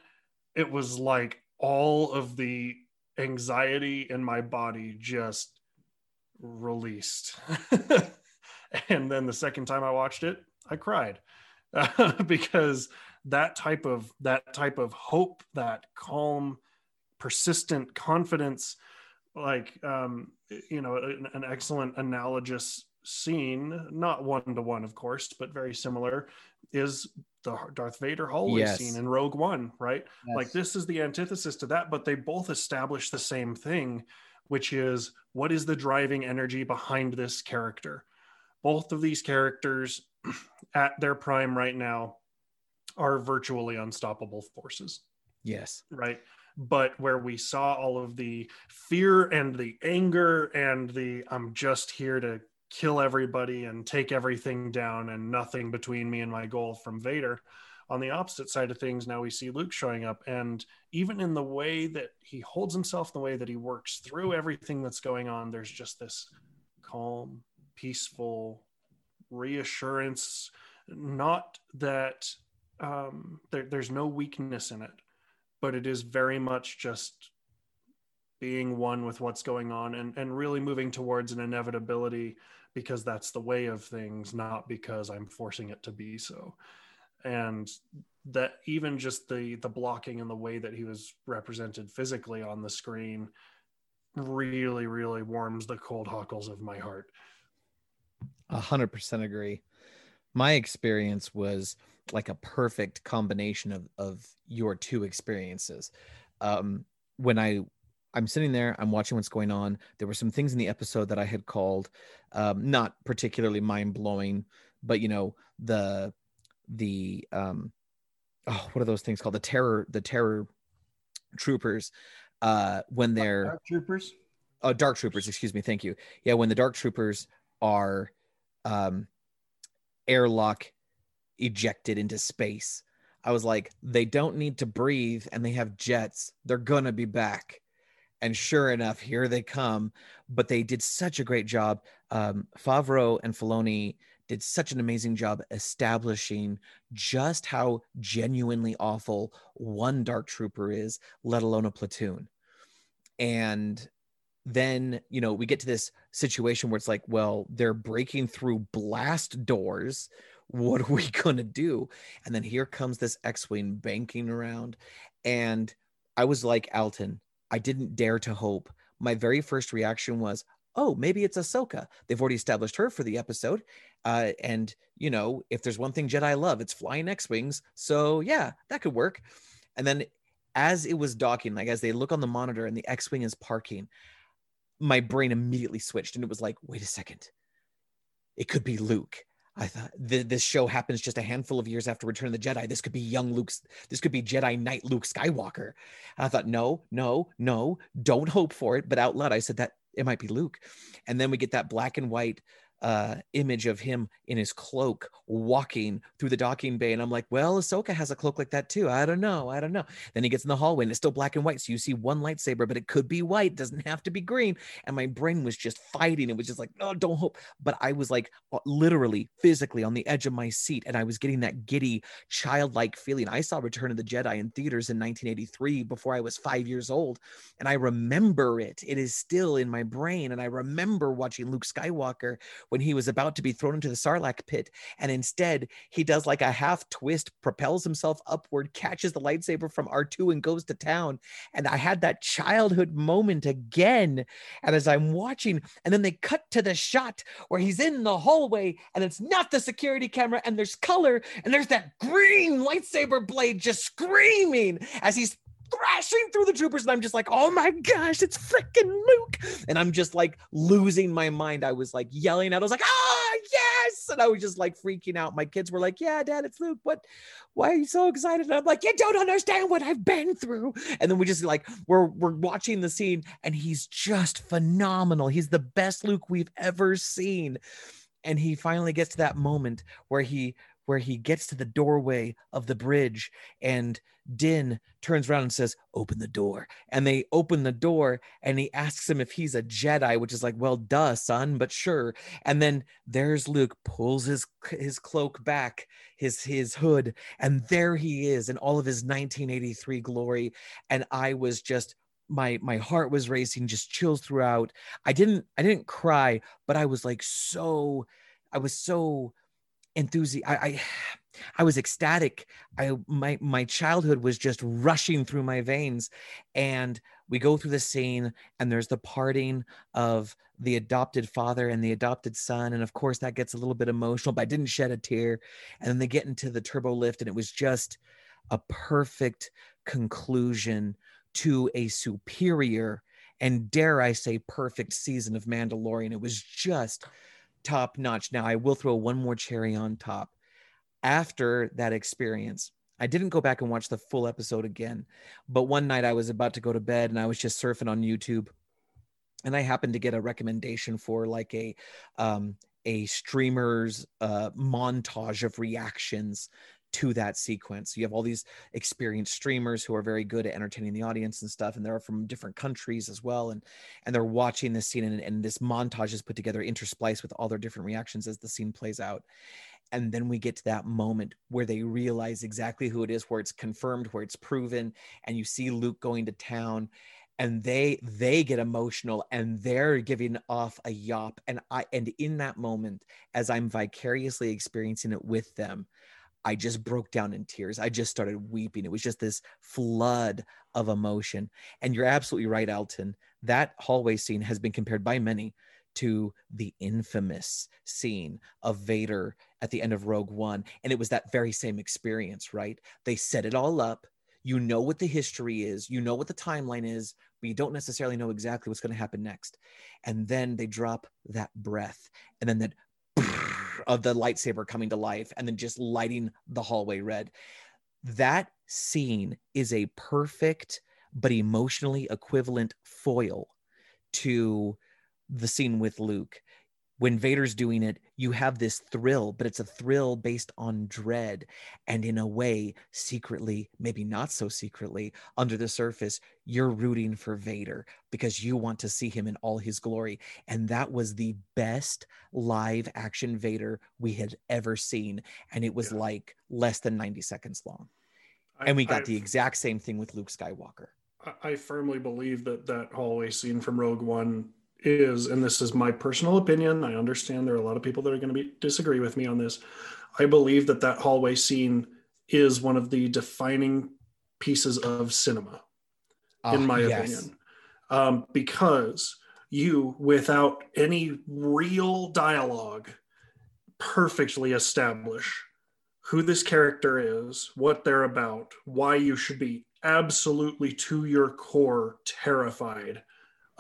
it was like all of the anxiety in my body just released. and then the second time I watched it, I cried because that type of that type of hope, that calm, persistent confidence, like um, you know, an, an excellent analogous scene, not one to one, of course, but very similar, is the Darth Vader hallway Yes. scene in Rogue One, right? Like this is the antithesis to that, but they both establish the same thing, which is what is the driving energy behind this character? Both of these characters at their prime right now are virtually unstoppable forces yes. right but where we saw all of the fear and the anger and the i'm just here to kill everybody and take everything down and nothing between me and my goal from vader. On the opposite side of things now we see luke showing up and even in the way that he holds himself the way that he works through everything that's going on there's just this calm peaceful reassurance. Not that um, there, there's no weakness in it but it is very much just being one with what's going on and, and really moving towards an inevitability because that's the way of things, not because I'm forcing it to be so. And that even just the the blocking and the way that he was represented physically on the screen really, really warms the cold huckles of my heart. A hundred percent agree. My experience was like a perfect combination of of your two experiences. Um, when I I'm sitting there, I'm watching what's going on. There were some things in the episode that I had called um, not particularly mind blowing, but you know the the um, oh what are those things called? The terror the terror troopers uh, when they're Dark troopers. uh, dark troopers excuse me thank you yeah when the dark troopers are um airlock ejected into space i was like they don't need to breathe and they have jets they're gonna be back and sure enough here they come. But they did such a great job. Um favreau and Filoni did such an amazing job establishing just how genuinely awful one dark trooper is let alone a platoon. And then you know we get to this situation where it's like well they're breaking through blast doors. What are we going to do? And then here comes this x-wing banking around. And i was like alton i didn't dare to hope. My very first reaction was oh maybe it's ahsoka. They've already established her for the episode uh, and you know if there's one thing jedi love it's flying x-wings. So yeah that could work. And then as it was docking like as they look on the monitor and the x-wing is parking my brain immediately switched and it was like, wait a second, it could be Luke. I thought th- this show happens just a handful of years after Return of the Jedi. This could be young Luke's. This could be Jedi Knight Luke Skywalker. And I thought, no, no, no, don't hope for it. But out loud, I said that it might be Luke. And then we get that black and white uh, image of him in his cloak walking through the docking bay. And I'm like, well, Ahsoka has a cloak like that too. I don't know. I don't know. Then he gets in the hallway and it's still black and white. So you see one lightsaber, but it could be white. It doesn't have to be green. And my brain was just fighting. It was just like, oh, don't hope. But I was like uh, literally physically on the edge of my seat. And I was getting that giddy, childlike feeling. I saw Return of the Jedi in theaters in 1983 before I was five years old. And I remember it. It is still in my brain. And I remember watching Luke Skywalker when he was about to be thrown into the Sarlacc pit. And instead, he does like a half twist, propels himself upward, catches the lightsaber from R2 and goes to town. And I had that childhood moment again. And as I'm watching, and then they cut to the shot where he's in the hallway and it's not the security camera and there's color and there's that green lightsaber blade just screaming as he's thrashing through the troopers, and I'm just like, oh my gosh, it's freaking Luke. And I'm just like losing my mind. I was like yelling out, I was like, ah, yes. And I was just like freaking out. My kids were like, yeah, dad, it's Luke. What? Why are you so excited? And I'm like, you don't understand what I've been through. And then we just like, we're, we're watching the scene, and he's just phenomenal. He's the best Luke we've ever seen. And he finally gets to that moment where he where he gets to the doorway of the bridge and Din turns around and says, Open the door. And they open the door and he asks him if he's a Jedi, which is like, Well, duh, son, but sure. And then there's Luke, pulls his his cloak back, his his hood, and there he is in all of his 1983 glory. And I was just my my heart was racing just chills throughout i didn't i didn't cry but i was like so i was so enthusiastic. I, I, I was ecstatic. I my my childhood was just rushing through my veins, and we go through the scene, and there's the parting of the adopted father and the adopted son, and of course that gets a little bit emotional, but I didn't shed a tear. And then they get into the turbo lift, and it was just a perfect conclusion to a superior and dare I say perfect season of Mandalorian. It was just top notch. Now, I will throw one more cherry on top. After that experience, I didn't go back and watch the full episode again, but one night I was about to go to bed and I was just surfing on YouTube and I happened to get a recommendation for like a um, a streamer's uh, montage of reactions to that sequence. You have all these experienced streamers who are very good at entertaining the audience and stuff, and they're from different countries as well, and and they're watching this scene, and, and this montage is put together, interspliced with all their different reactions as the scene plays out. And then we get to that moment where they realize exactly who it is, where it's confirmed, where it's proven, and you see Luke going to town, and they they get emotional and they're giving off a yop and i and in that moment as i'm vicariously experiencing it with them I just broke down in tears. I just started weeping. It was just this flood of emotion. And you're absolutely right, Alton. That hallway scene has been compared by many to the infamous scene of Vader at the end of Rogue One. And it was that very same experience, right? They set it all up. You know what the history is, you know what the timeline is, but you don't necessarily know exactly what's going to happen next. And then they drop that breath, and then that of the lightsaber coming to life and then just lighting the hallway red. That scene is a perfect but emotionally equivalent foil to the scene with Luke when Vader's doing it, you have this thrill, but it's a thrill based on dread. And in a way, secretly, maybe not so secretly, under the surface, you're rooting for Vader because you want to see him in all his glory. And that was the best live action Vader we had ever seen. And it was yeah. like less than 90 seconds long. I, and we got I've, the exact same thing with Luke Skywalker. I firmly believe that that hallway scene from Rogue One is, and this is my personal opinion, I understand there are a lot of people that are going to be disagree with me on this. I believe that that hallway scene is one of the defining pieces of cinema, in ah, my yes. opinion, um, because you, without any real dialogue, perfectly establish who this character is, what they're about, why you should be absolutely to your core terrified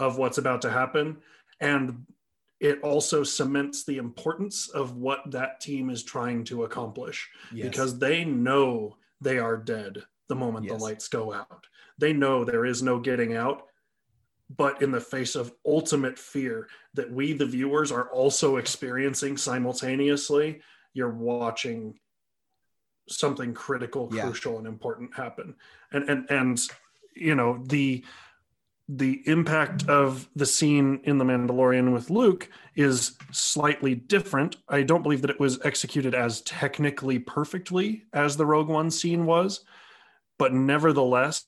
of what's about to happen. And it also cements the importance of what that team is trying to accomplish yes. because they know they are dead the moment yes. the lights go out. They know there is no getting out. but in the face of ultimate fear that we, the viewers, are also experiencing simultaneously, you're watching something critical, Yeah. crucial, and important happen. And and and you know the the impact of the scene in The Mandalorian with Luke is slightly different. I don't believe that it was executed as technically perfectly as the Rogue One scene was, but nevertheless,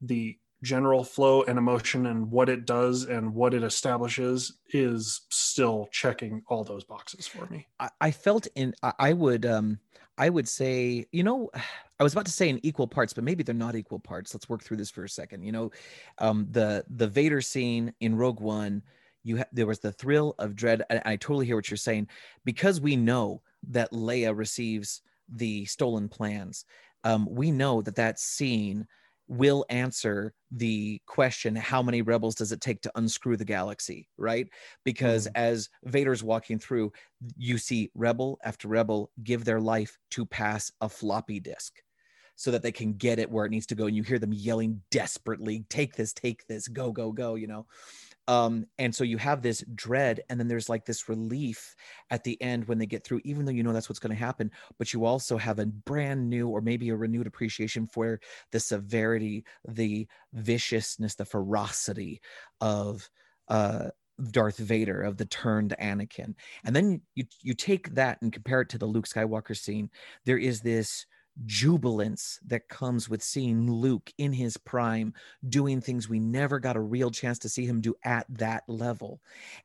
the general flow and emotion and what it does and what it establishes is still checking all those boxes for me. I, I felt in I, I would um I would say, you know, I was about to say in equal parts, but maybe they're not equal parts. Let's work through this for a second. You know, um the the Vader scene in Rogue One, you ha- there was the thrill of dread. And I totally hear what you're saying because we know that Leia receives the stolen plans. Um, we know that that scene will answer the question how many rebels does it take to unscrew the galaxy right? Because mm-hmm. as vader's walking through you see rebel after rebel give their life to pass a floppy disk so that they can get it where it needs to go. And you hear them yelling desperately take this take this go go go you know um and so you have this dread and then there's like this relief at the end when they get through even though you know that's what's going to happen but you also have a brand new or maybe a renewed appreciation for the severity the viciousness the ferocity of uh Darth Vader of the turned Anakin. And then you you take that and compare it to the Luke Skywalker scene. There is this jubilance that comes with seeing Luke in his prime doing things we never got a real chance to see him do at that level.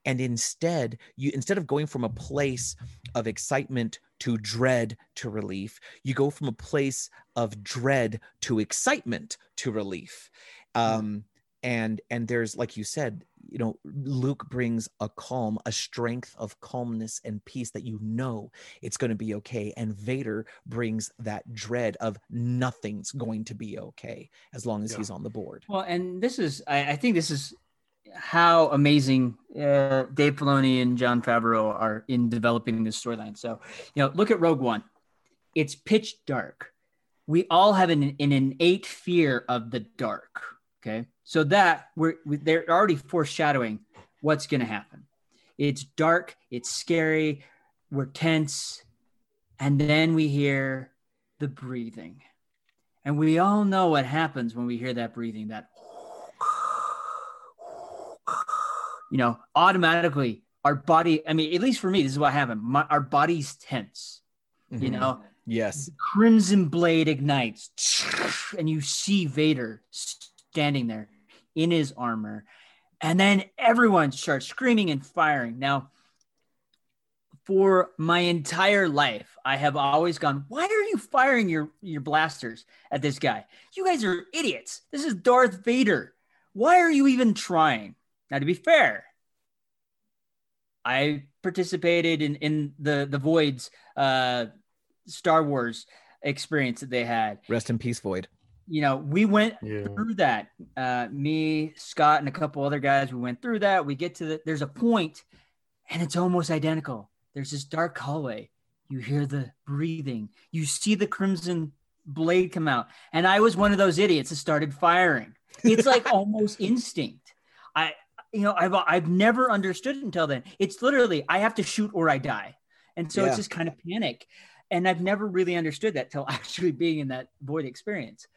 And instead, you instead of going from a place of excitement to dread to relief, you go from a place of dread to excitement to relief. Um and and there's like you said you know luke brings a calm a strength of calmness and peace that you know it's going to be okay and vader brings that dread of nothing's going to be okay as long as Yeah. he's on the board Well, and this is, I, I think this is how amazing uh, Dave Filoni and Jon Favreau are in developing this storyline. So, you know, look at Rogue One. It's pitch dark. We all have an, an innate fear of the dark. Okay. So that we're, we, they're already foreshadowing what's going to happen. It's dark. It's scary. We're tense. And then we hear the breathing. And we all know what happens when we hear that breathing, that you know, automatically our body, I mean, at least for me, this is what happened. My, our body's tense, you Mhm. know, yes crimson blade ignites and you see Vader standing there in his armor. And then everyone starts screaming and firing. Now, for my entire life, I have always gone, why are you firing your, your blasters at this guy? You guys are idiots. This is Darth Vader. Why are you even trying? Now, to be fair, I participated in, in the, the Voids uh, Star Wars experience that they had. rest in peace void You know, we went Yeah. through that. Uh, me, Scott, and a couple other guys, we went through that. We get to the, there's a point and it's almost identical. There's this dark hallway. You hear the breathing. You see the crimson blade come out. And I was one of those idiots that started firing. It's like almost instinct. I, you know, I've, I've never understood it until then. It's literally, I have to shoot or I die. And so Yeah. it's just kind of panic. And I've never really understood that till actually being in that void experience.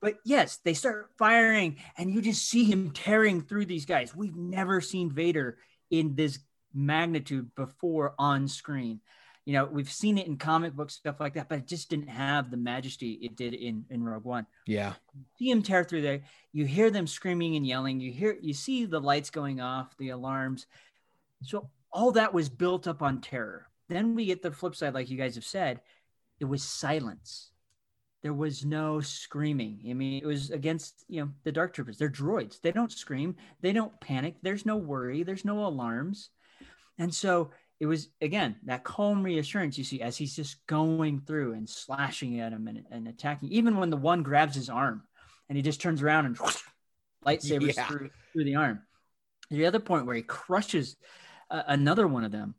But yes, they start firing, and you just see him tearing through these guys. We've never seen Vader in this magnitude before on screen. You know, we've seen it in comic books, stuff like that, but it just didn't have the majesty it did in, in Rogue One. yeah See him tear through there. You hear them screaming and yelling. You hear, you see the lights going off, the alarms. So all that was built up on terror. Then we get the flip side, like you guys have said, it was silence. There was no screaming. I mean, it was against you know the dark troopers. They're droids. They don't scream. They don't panic. There's no worry. There's no alarms. And so it was again that calm reassurance you see as he's just going through and slashing at him and, and attacking. Even when the one grabs his arm and he just turns around and lightsabers Yeah. through through the arm. The other point where he crushes uh, another one of them.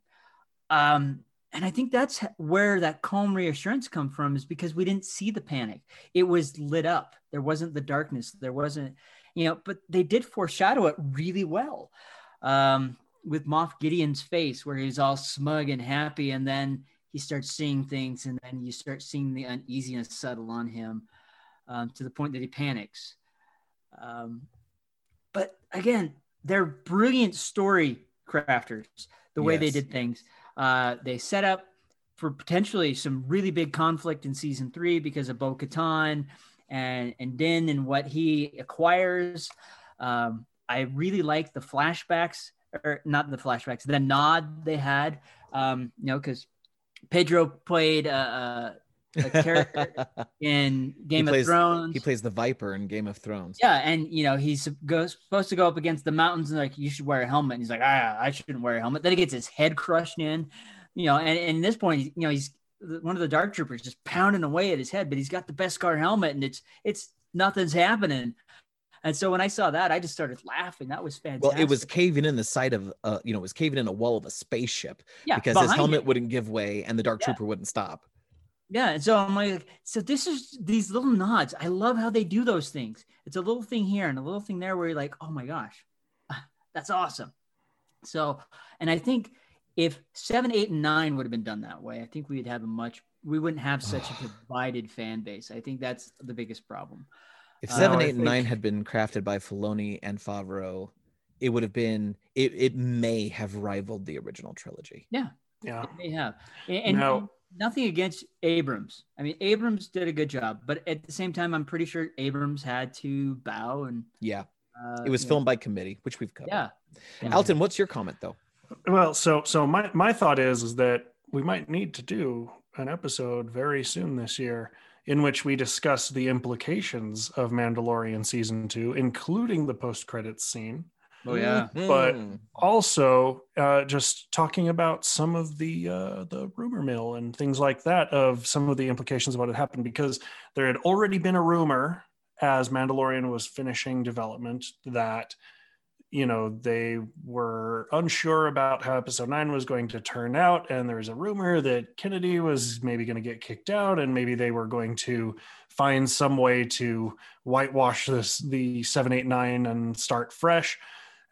Um, and I think that's where that calm reassurance come from is because we didn't see the panic. It was lit up. There wasn't the darkness. There wasn't, you know, but they did foreshadow it really well. Um, with Moff Gideon's face, where he's all smug and happy, and then he starts seeing things, and then you start seeing the uneasiness settle on him um, to the point that he panics. Um, but again, they're brilliant story crafters. The way they did things, uh, they set up for potentially some really big conflict in season three because of Bo Katan and and Din and what he acquires. Um, I really like the flashbacks, or not the flashbacks, the nod they had. Um, you know, because Pedro played uh, uh, a character in Game plays- of Thrones. he plays the Viper in Game of Thrones. Yeah, and you know he's goes, supposed to go up against the mountains and like you should wear a helmet. And he's like, ah, I shouldn't wear a helmet. Then he gets his head crushed in, you know. And, and at this point, you know, he's one of the dark troopers just pounding away at his head, but he's got the Beskar helmet, and it's it's nothing's happening. And so when I saw that, I just started laughing. That was fantastic. Well, it was caving in the side of, uh, you know, it was caving in a wall of a spaceship yeah, because his helmet wouldn't give way and the Dark Yeah. Trooper wouldn't stop. Yeah, and so I'm like, so this is these little nods. I love how they do those things. It's a little thing here and a little thing there where you're like, oh my gosh, that's awesome. So, and I think if seven, eight, and nine would have been done that way, I think we'd have a much. We wouldn't have such a divided fan base. I think that's the biggest problem. If Uh, seven, I eight, and nine had been crafted by Filoni and Favreau, it would have been. It, it may have rivaled the original trilogy. Yeah. Yeah. They have, and, and Now- nothing against Abrams. I mean, Abrams did a good job, but at the same time, I'm pretty sure Abrams had to bow and. Yeah, Uh, it was you know, filmed by committee, which we've covered. Yeah. yeah. Alton, what's your comment though? Well, so so my my thought is is that we might need to do an episode very soon this year in which we discuss the implications of Mandalorian season 2 including the post credits scene Oh yeah. But- Mhm. also uh, just talking about some of the uh, the rumor mill and things like that of some of the implications of what had happened because there had already been a rumor as Mandalorian was finishing development that you know they were unsure about how episode 9 was going to turn out and there was a rumor that Kennedy was maybe going to get kicked out and maybe they were going to find some way to whitewash this the 789 and start fresh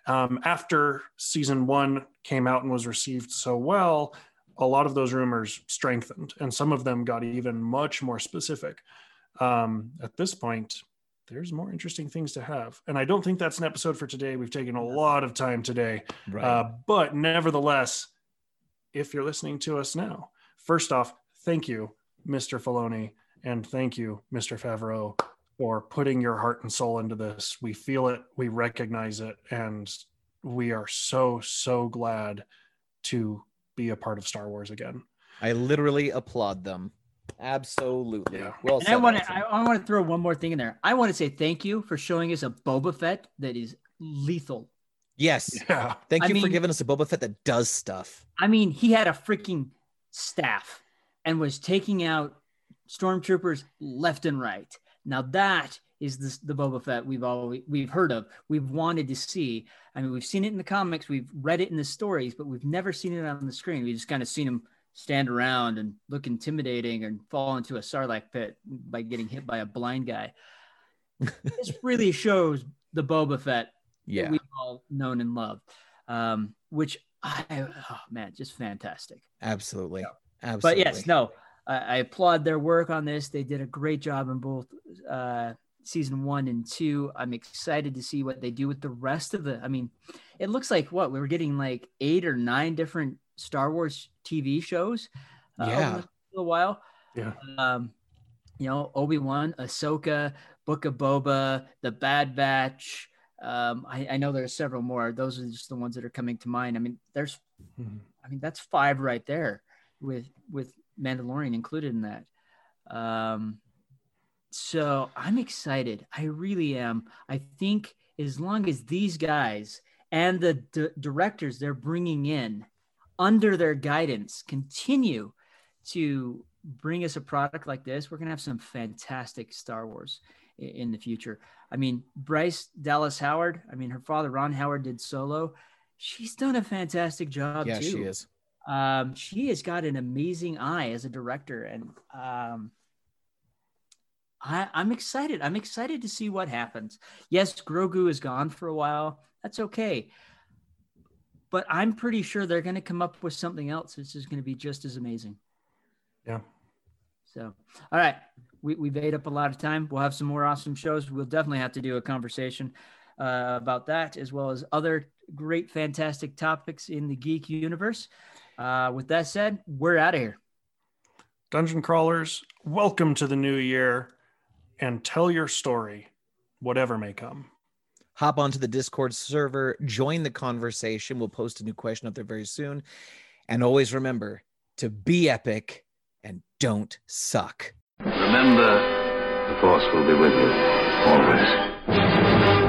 um, after season one came out and was received so well, a lot of those rumors strengthened, and some of them got even much more specific. Um, at this point, there's more interesting things to have, and I don't think that's an episode for today. We've taken a lot of time today, Right. uh, but nevertheless, if you're listening to us now, first off, thank you, Mr. Filoni, and thank you, Mr. Favreau, for putting your heart and soul into this. We feel it, we recognize it, and we are so, so glad to be a part of Star Wars again. I literally applaud them. Absolutely. Yeah. Well And said. I want to. I I want to throw one more thing in there. I want to say thank you for showing us a Boba Fett that is lethal. yes. Yeah. Thank I you for giving us a Boba Fett that does stuff. I mean, he had a freaking staff and was taking out stormtroopers left and right. Now that is the, the Boba Fett we've all we've heard of, we've wanted to see. I mean, we've seen it in the comics, we've read it in the stories, but we've never seen it on the screen. We just kind of seen him stand around and look intimidating and fall into a sarlacc pit by getting hit by a blind guy. this really shows the Boba Fett Yeah. that we've all known and loved, um, which I, oh man, just fantastic. Absolutely. Absolutely. But yes, no, I, I applaud their work on this. They did a great job in both uh, season one and two. I'm excited to see what they do with the rest of the. I mean, it looks like what we were getting like eight or nine different Star Wars TV shows. uh, Yeah. a while. Yeah. Um, you know, Obi Wan, Ahsoka, Book of Boba, The Bad Batch. Um, I, I know there's several more. Those are just the ones that are coming to mind. I mean, there's Mhm. I mean, that's five right there with with Mandalorian included in that. Um, so I'm excited. I really am. I think as long as these guys and the d- directors they're bringing in under their guidance continue to bring us a product like this, we're gonna have some fantastic Star Wars i- in the future. I mean, Bryce Dallas Howard. I mean, her father Ron Howard did Solo. She's done a fantastic job yeah, too she is. Um, she has got an amazing eye as a director and um, I, I'm excited. I'm excited to see what happens. Yes, Grogu is gone for a while. That's okay. But I'm pretty sure they're going to come up with something else. This is going to be just as amazing. Yeah. So, all right. We, we've ate up a lot of time. We'll have some more awesome shows. We'll definitely have to do a conversation uh, about that, as well as other great, fantastic topics in the geek universe. Uh, with that said, we're out of here. Dungeon crawlers, welcome to the new year and tell your story, whatever may come. Hop onto the Discord server, join the conversation. We'll post a new question up there very soon. And always remember to be epic and don't suck. Remember, the Force will be with you always.